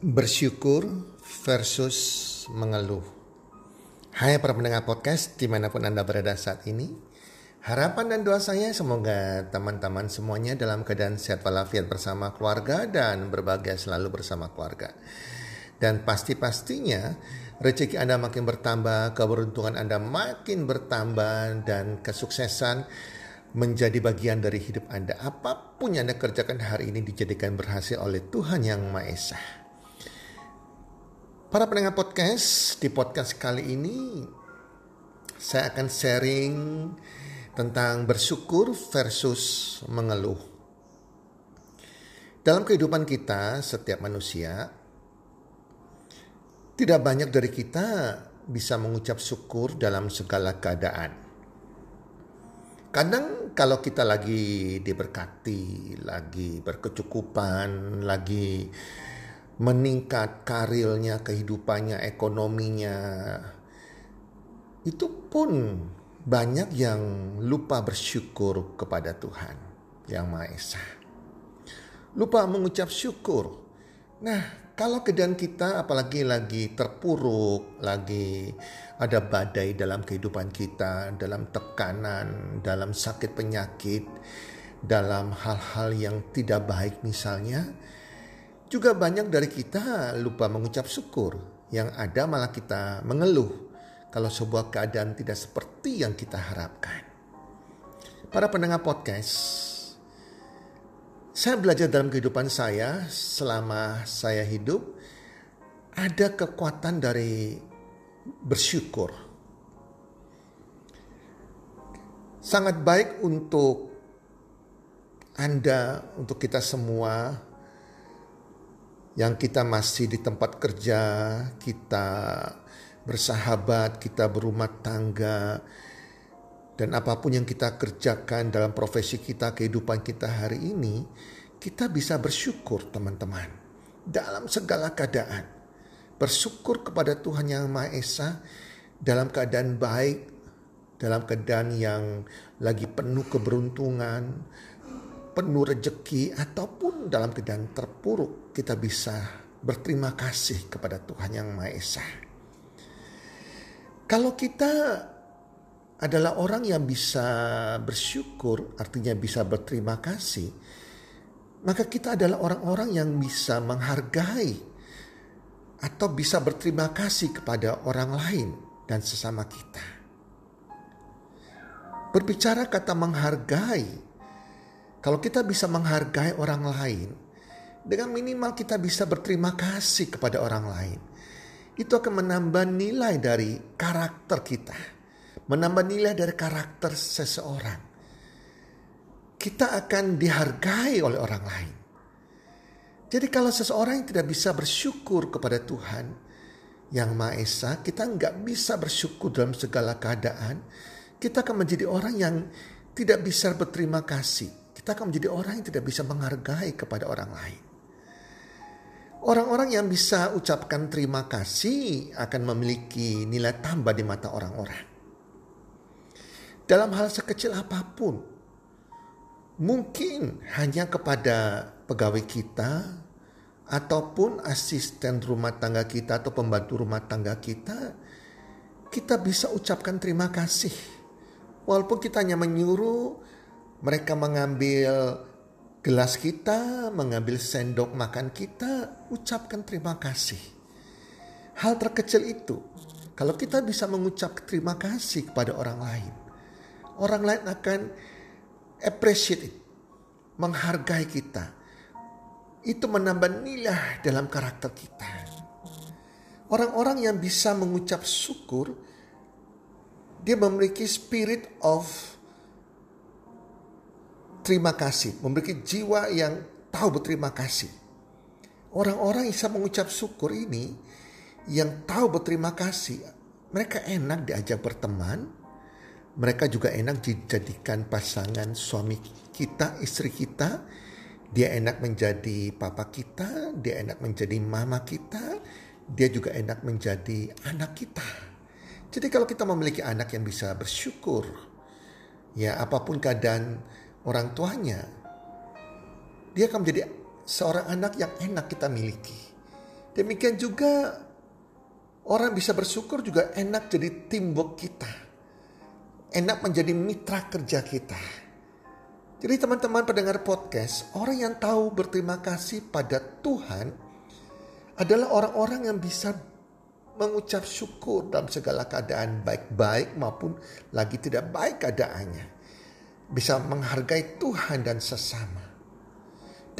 Bersyukur versus mengeluh. Hai para pendengar podcast di mana pun Anda berada saat ini. Harapan dan doa saya semoga teman-teman semuanya dalam keadaan sehat walafiat bersama keluarga dan berbahagia selalu bersama keluarga. Dan pasti-pastinya rezeki Anda makin bertambah, keberuntungan Anda makin bertambah dan kesuksesan menjadi bagian dari hidup Anda. Apa pun yang Anda kerjakan hari ini dijadikan berhasil oleh Tuhan Yang Maha Esa. Para pendengar podcast, di podcast kali ini saya akan sharing tentang bersyukur versus mengeluh. Dalam kehidupan kita, setiap manusia, tidak banyak dari kita bisa mengucap syukur dalam segala keadaan. Kadang kalau kita lagi diberkati, lagi berkecukupan, lagi meningkat karirnya, kehidupannya, ekonominya. Itu pun banyak yang lupa bersyukur kepada Tuhan yang Maha Esa. Lupa mengucap syukur. Nah, kalau keadaan kita apalagi lagi terpuruk, lagi ada badai dalam kehidupan kita, dalam tekanan, dalam sakit penyakit, dalam hal-hal yang tidak baik misalnya, juga banyak dari kita lupa mengucap syukur, yang ada malah kita mengeluh kalau sebuah keadaan tidak seperti yang kita harapkan. Para pendengar podcast, saya belajar dalam kehidupan saya selama saya hidup, ada kekuatan dari bersyukur. Sangat baik untuk Anda, untuk kita semua yang kita masih di tempat kerja, kita bersahabat, kita berumah tangga, dan apa pun yang kita kerjakan dalam profesi kita, kehidupan kita hari ini, kita bisa bersyukur teman-teman. Dalam segala keadaan. Bersyukur kepada Tuhan Yang Maha Esa dalam keadaan baik, dalam keadaan yang lagi penuh keberuntungan, penuh rejeki ataupun dalam keadaan terpuruk kita bisa berterima kasih kepada Tuhan yang Maha Esa. Kalau kita adalah orang yang bisa bersyukur, artinya bisa berterima kasih, maka kita adalah orang-orang yang bisa menghargai atau bisa berterima kasih kepada orang lain dan sesama kita. Berbicara kata menghargai kalau kita bisa menghargai orang lain, dengan minimal kita bisa berterima kasih kepada orang lain. Itu akan menambah nilai dari karakter kita. Menambah nilai dari karakter seseorang. Kita akan dihargai oleh orang lain. Jadi kalau seseorang yang tidak bisa bersyukur kepada Tuhan yang Maha Esa, kita nggak bisa bersyukur dalam segala keadaan. Kita akan menjadi orang yang tidak bisa berterima kasih kita akan menjadi orang yang tidak bisa menghargai kepada orang lain. Orang-orang yang bisa ucapkan terima kasih akan memiliki nilai tambah di mata orang-orang. Dalam hal sekecil apa pun, mungkin hanya kepada pegawai kita ataupun asisten rumah tangga kita atau pembantu rumah tangga kita, kita bisa ucapkan terima kasih. Walaupun kita hanya menyuruh mereka mengambil gelas kita, mengambil sendok makan kita, ucapkan terima kasih. Hal terkecil itu, kalau kita bisa mengucap terima kasih kepada orang lain, orang lain akan appreciate it, menghargai kita. Itu menambah nilai dalam karakter kita. Orang-orang yang bisa mengucap syukur, dia memiliki spirit of terima kasih, memiliki jiwa yang tahu berterima kasih. Orang-orang bisa mengucap syukur ini, yang tahu berterima kasih, mereka enak diajak berteman, mereka juga enak dijadikan pasangan suami kita, istri kita, dia enak menjadi papa kita, dia enak menjadi mama kita, dia juga enak menjadi anak kita. Jadi kalau kita memiliki anak yang bisa bersyukur, ya apa pun keadaan orang tuanya, dia akan menjadi seorang anak yang enak kita miliki. Demikian juga orang bisa bersyukur juga enak jadi teamwork kita. Enak menjadi mitra kerja kita. Jadi teman-teman pendengar podcast, orang yang tahu berterima kasih pada Tuhan adalah orang-orang yang bisa mengucap syukur dalam segala keadaan baik-baik maupun lagi tidak baik keadaannya. Bisa menghargai Tuhan dan sesama.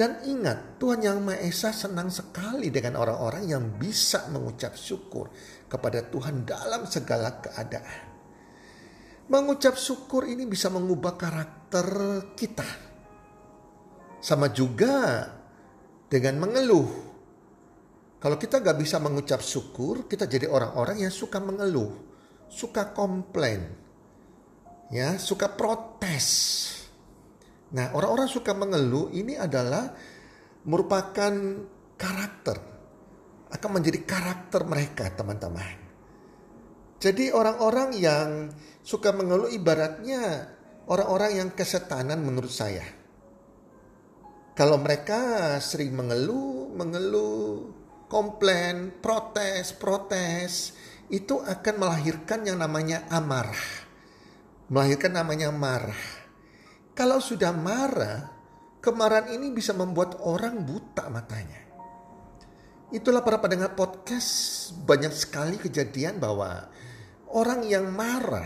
Dan ingat, Tuhan Yang Maha Esa senang sekali dengan orang-orang yang bisa mengucap syukur kepada Tuhan dalam segala keadaan. Mengucap syukur ini bisa mengubah karakter kita. Sama juga dengan mengeluh. Kalau kita gak bisa mengucap syukur, kita jadi orang-orang yang suka mengeluh, suka komplain, ya, suka protes. Nah, orang-orang suka mengeluh ini adalah merupakan karakter. Akan menjadi karakter mereka, teman-teman. Jadi orang-orang yang suka mengeluh ibaratnya orang-orang yang kesetanan menurut saya. Kalau mereka sering mengeluh, mengeluh, komplain, protes, protes, itu akan melahirkan yang namanya amarah. Melahirkan namanya marah kalau sudah marah, kemarahan ini bisa membuat orang buta matanya. Itulah para pendengar podcast banyak sekali kejadian bahwa orang yang marah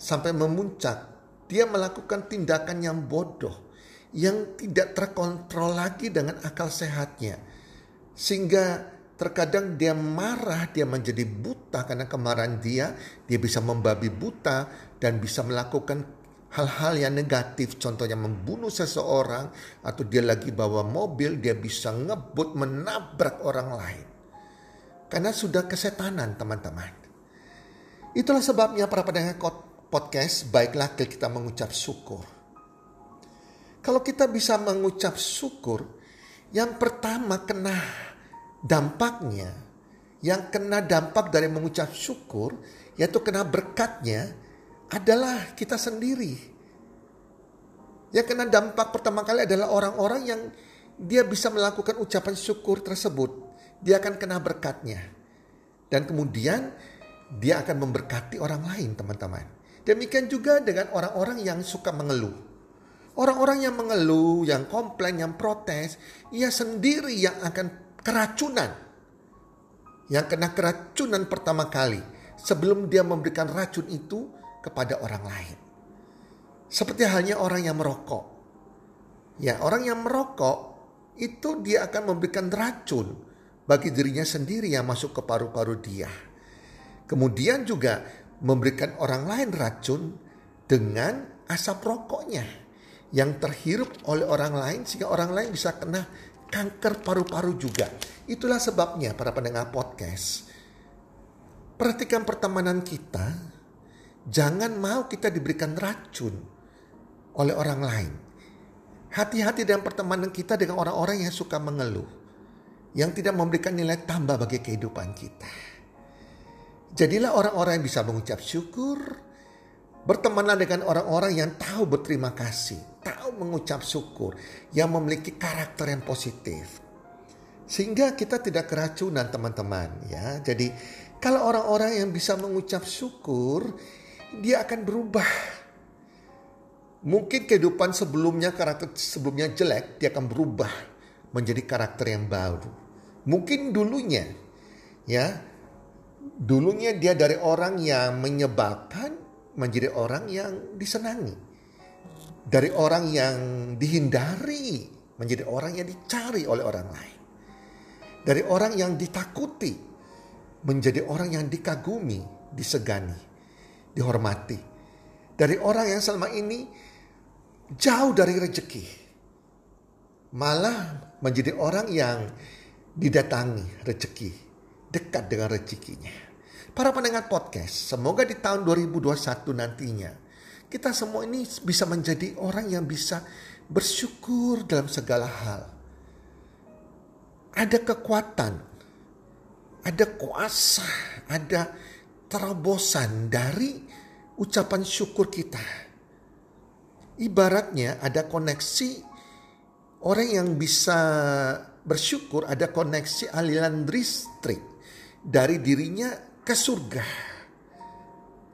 sampai memuncak, dia melakukan tindakan yang bodoh, yang tidak terkontrol lagi dengan akal sehatnya. Sehingga terkadang dia marah, dia menjadi buta karena kemarahan dia, dia bisa membabi buta dan bisa melakukan hal-hal yang negatif. Contohnya membunuh seseorang atau dia lagi bawa mobil dia bisa ngebut menabrak orang lain. Karena sudah kesetanan teman-teman. Itulah sebabnya para pendengar podcast baiklah kita mengucap syukur. Kalau kita bisa mengucap syukur yang pertama kena dampaknya yang kena dampak dari mengucap syukur yaitu kena berkatnya adalah kita sendiri. Yang kena dampak pertama kali adalah orang-orang yang dia bisa melakukan ucapan syukur tersebut. Dia akan kena berkatnya. Dan kemudian dia akan memberkati orang lain teman-teman. Demikian juga dengan orang-orang yang suka mengeluh. Orang-orang yang mengeluh, yang komplain, yang protes, ia sendiri yang akan keracunan. Yang kena keracunan pertama kali. Sebelum dia memberikan racun itu, kepada orang lain. Seperti halnya orang yang merokok. Ya, orang yang merokok itu dia akan memberikan racun bagi dirinya sendiri yang masuk ke paru-paru dia. Kemudian juga memberikan orang lain racun dengan asap rokoknya yang terhirup oleh orang lain sehingga orang lain bisa kena kanker paru-paru juga. Itulah sebabnya para pendengar podcast. Perhatikan pertemanan kita Jangan mau kita diberikan racun oleh orang lain. Hati-hati dalam pertemanan kita dengan orang-orang yang suka mengeluh. Yang tidak memberikan nilai tambah bagi kehidupan kita. Jadilah orang-orang yang bisa mengucap syukur. Bertemanlah dengan orang-orang yang tahu berterima kasih. Tahu mengucap syukur. Yang memiliki karakter yang positif. Sehingga kita tidak keracunan teman-teman ya. Jadi kalau orang-orang yang bisa mengucap syukur dia akan berubah. Mungkin kehidupan sebelumnya karakter sebelumnya jelek, dia akan berubah menjadi karakter yang baru. Mungkin dulunya ya, dulunya dia dari orang yang menyebalkan menjadi orang yang disenangi. Dari orang yang dihindari menjadi orang yang dicari oleh orang lain. Dari orang yang ditakuti menjadi orang yang dikagumi, disegani dihormati. Dari orang yang selama ini jauh dari rezeki. Malah menjadi orang yang didatangi rezeki. Dekat dengan rezekinya. Para pendengar podcast, semoga di tahun 2021 nantinya kita semua ini bisa menjadi orang yang bisa bersyukur dalam segala hal. Ada kekuatan, ada kuasa, ada terobosan dari ucapan syukur kita. Ibaratnya ada koneksi orang yang bisa bersyukur ada koneksi aliran listrik dari dirinya ke surga.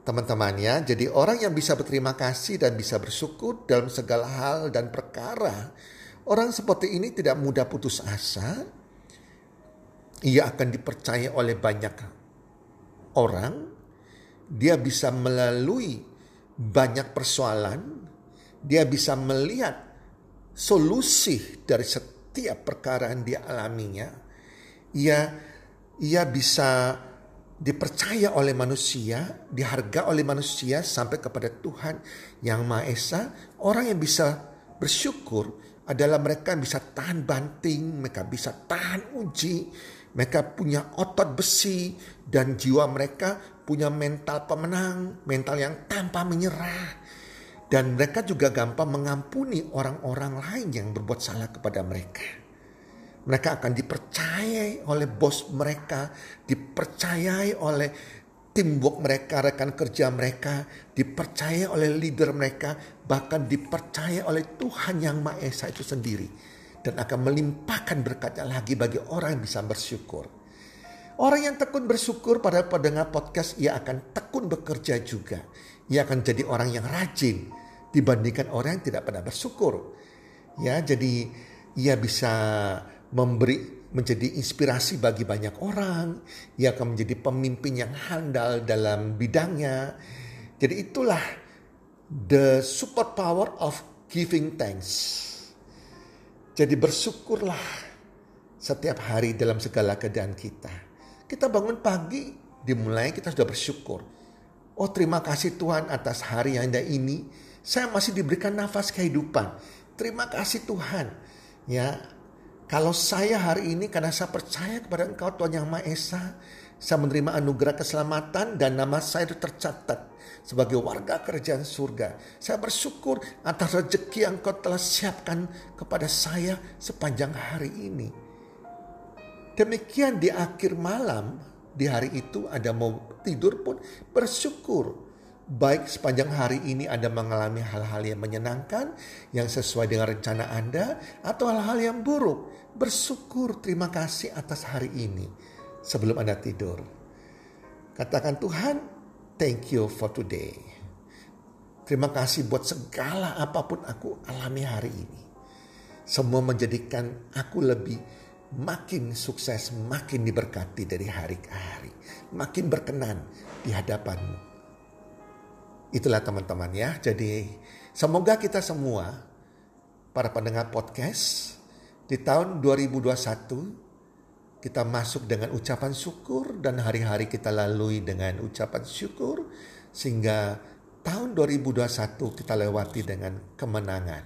Teman-teman ya, jadi orang yang bisa berterima kasih dan bisa bersyukur dalam segala hal dan perkara. Orang seperti ini tidak mudah putus asa. Ia akan dipercaya oleh banyak orang. Dia bisa melalui banyak persoalan. Dia bisa melihat solusi dari setiap perkara yang dia alaminya. Ia ia bisa dipercaya oleh manusia, diharga oleh manusia sampai kepada Tuhan yang Maha Esa. Orang yang bisa bersyukur adalah mereka yang bisa tahan banting, mereka bisa tahan uji, mereka punya otot besi dan jiwa mereka punya mental pemenang, mental yang tanpa menyerah. Dan mereka juga gampang mengampuni orang-orang lain yang berbuat salah kepada mereka. Mereka akan dipercayai oleh bos mereka, dipercayai oleh teamwork mereka, rekan kerja mereka, dipercaya oleh leader mereka, bahkan dipercaya oleh Tuhan yang Maha Esa itu sendiri. Dan akan melimpahkan berkatnya lagi bagi orang yang bisa bersyukur. Orang yang tekun bersyukur pada pendengar podcast, ia akan tekun bekerja juga. Ia akan jadi orang yang rajin dibandingkan orang yang tidak pernah bersyukur. Ya, jadi ia bisa memberi menjadi inspirasi bagi banyak orang. Ia akan menjadi pemimpin yang handal dalam bidangnya. Jadi itulah the super power of giving thanks. Jadi bersyukurlah setiap hari dalam segala keadaan kita. Kita bangun pagi, dimulai kita sudah bersyukur. Oh terima kasih Tuhan atas hari yang indah ini. Saya masih diberikan nafas kehidupan. Terima kasih Tuhan. Ya, kalau saya hari ini karena saya percaya kepada Engkau Tuhan Yang Maha Esa, saya menerima anugerah keselamatan dan nama saya itu tercatat sebagai warga kerajaan surga. Saya bersyukur atas rezeki yang Engkau telah siapkan kepada saya sepanjang hari ini. Demikian di akhir malam, di hari itu ada mau tidur pun bersyukur baik sepanjang hari ini Anda mengalami hal-hal yang menyenangkan, yang sesuai dengan rencana Anda, atau hal-hal yang buruk, bersyukur terima kasih atas hari ini sebelum Anda tidur. Katakan Tuhan, thank you for today. Terima kasih buat segala apa pun aku alami hari ini. Semua menjadikan aku lebih makin sukses, makin diberkati dari hari ke hari. Makin berkenan di hadapanmu. Itulah teman-teman ya. Jadi semoga kita semua para pendengar podcast di tahun 2021 kita masuk dengan ucapan syukur dan hari-hari kita lalui dengan ucapan syukur sehingga tahun 2021 kita lewati dengan kemenangan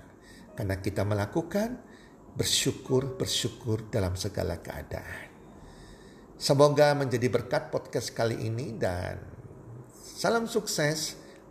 karena kita melakukan bersyukur bersyukur dalam segala keadaan. Semoga menjadi berkat podcast kali ini dan salam sukses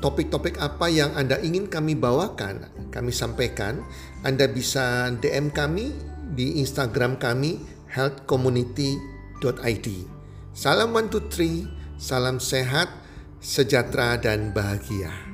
topik-topik apa yang Anda ingin kami bawakan, kami sampaikan, Anda bisa DM kami di Instagram kami healthcommunity.id. Salam one two three, salam sehat, sejahtera dan bahagia.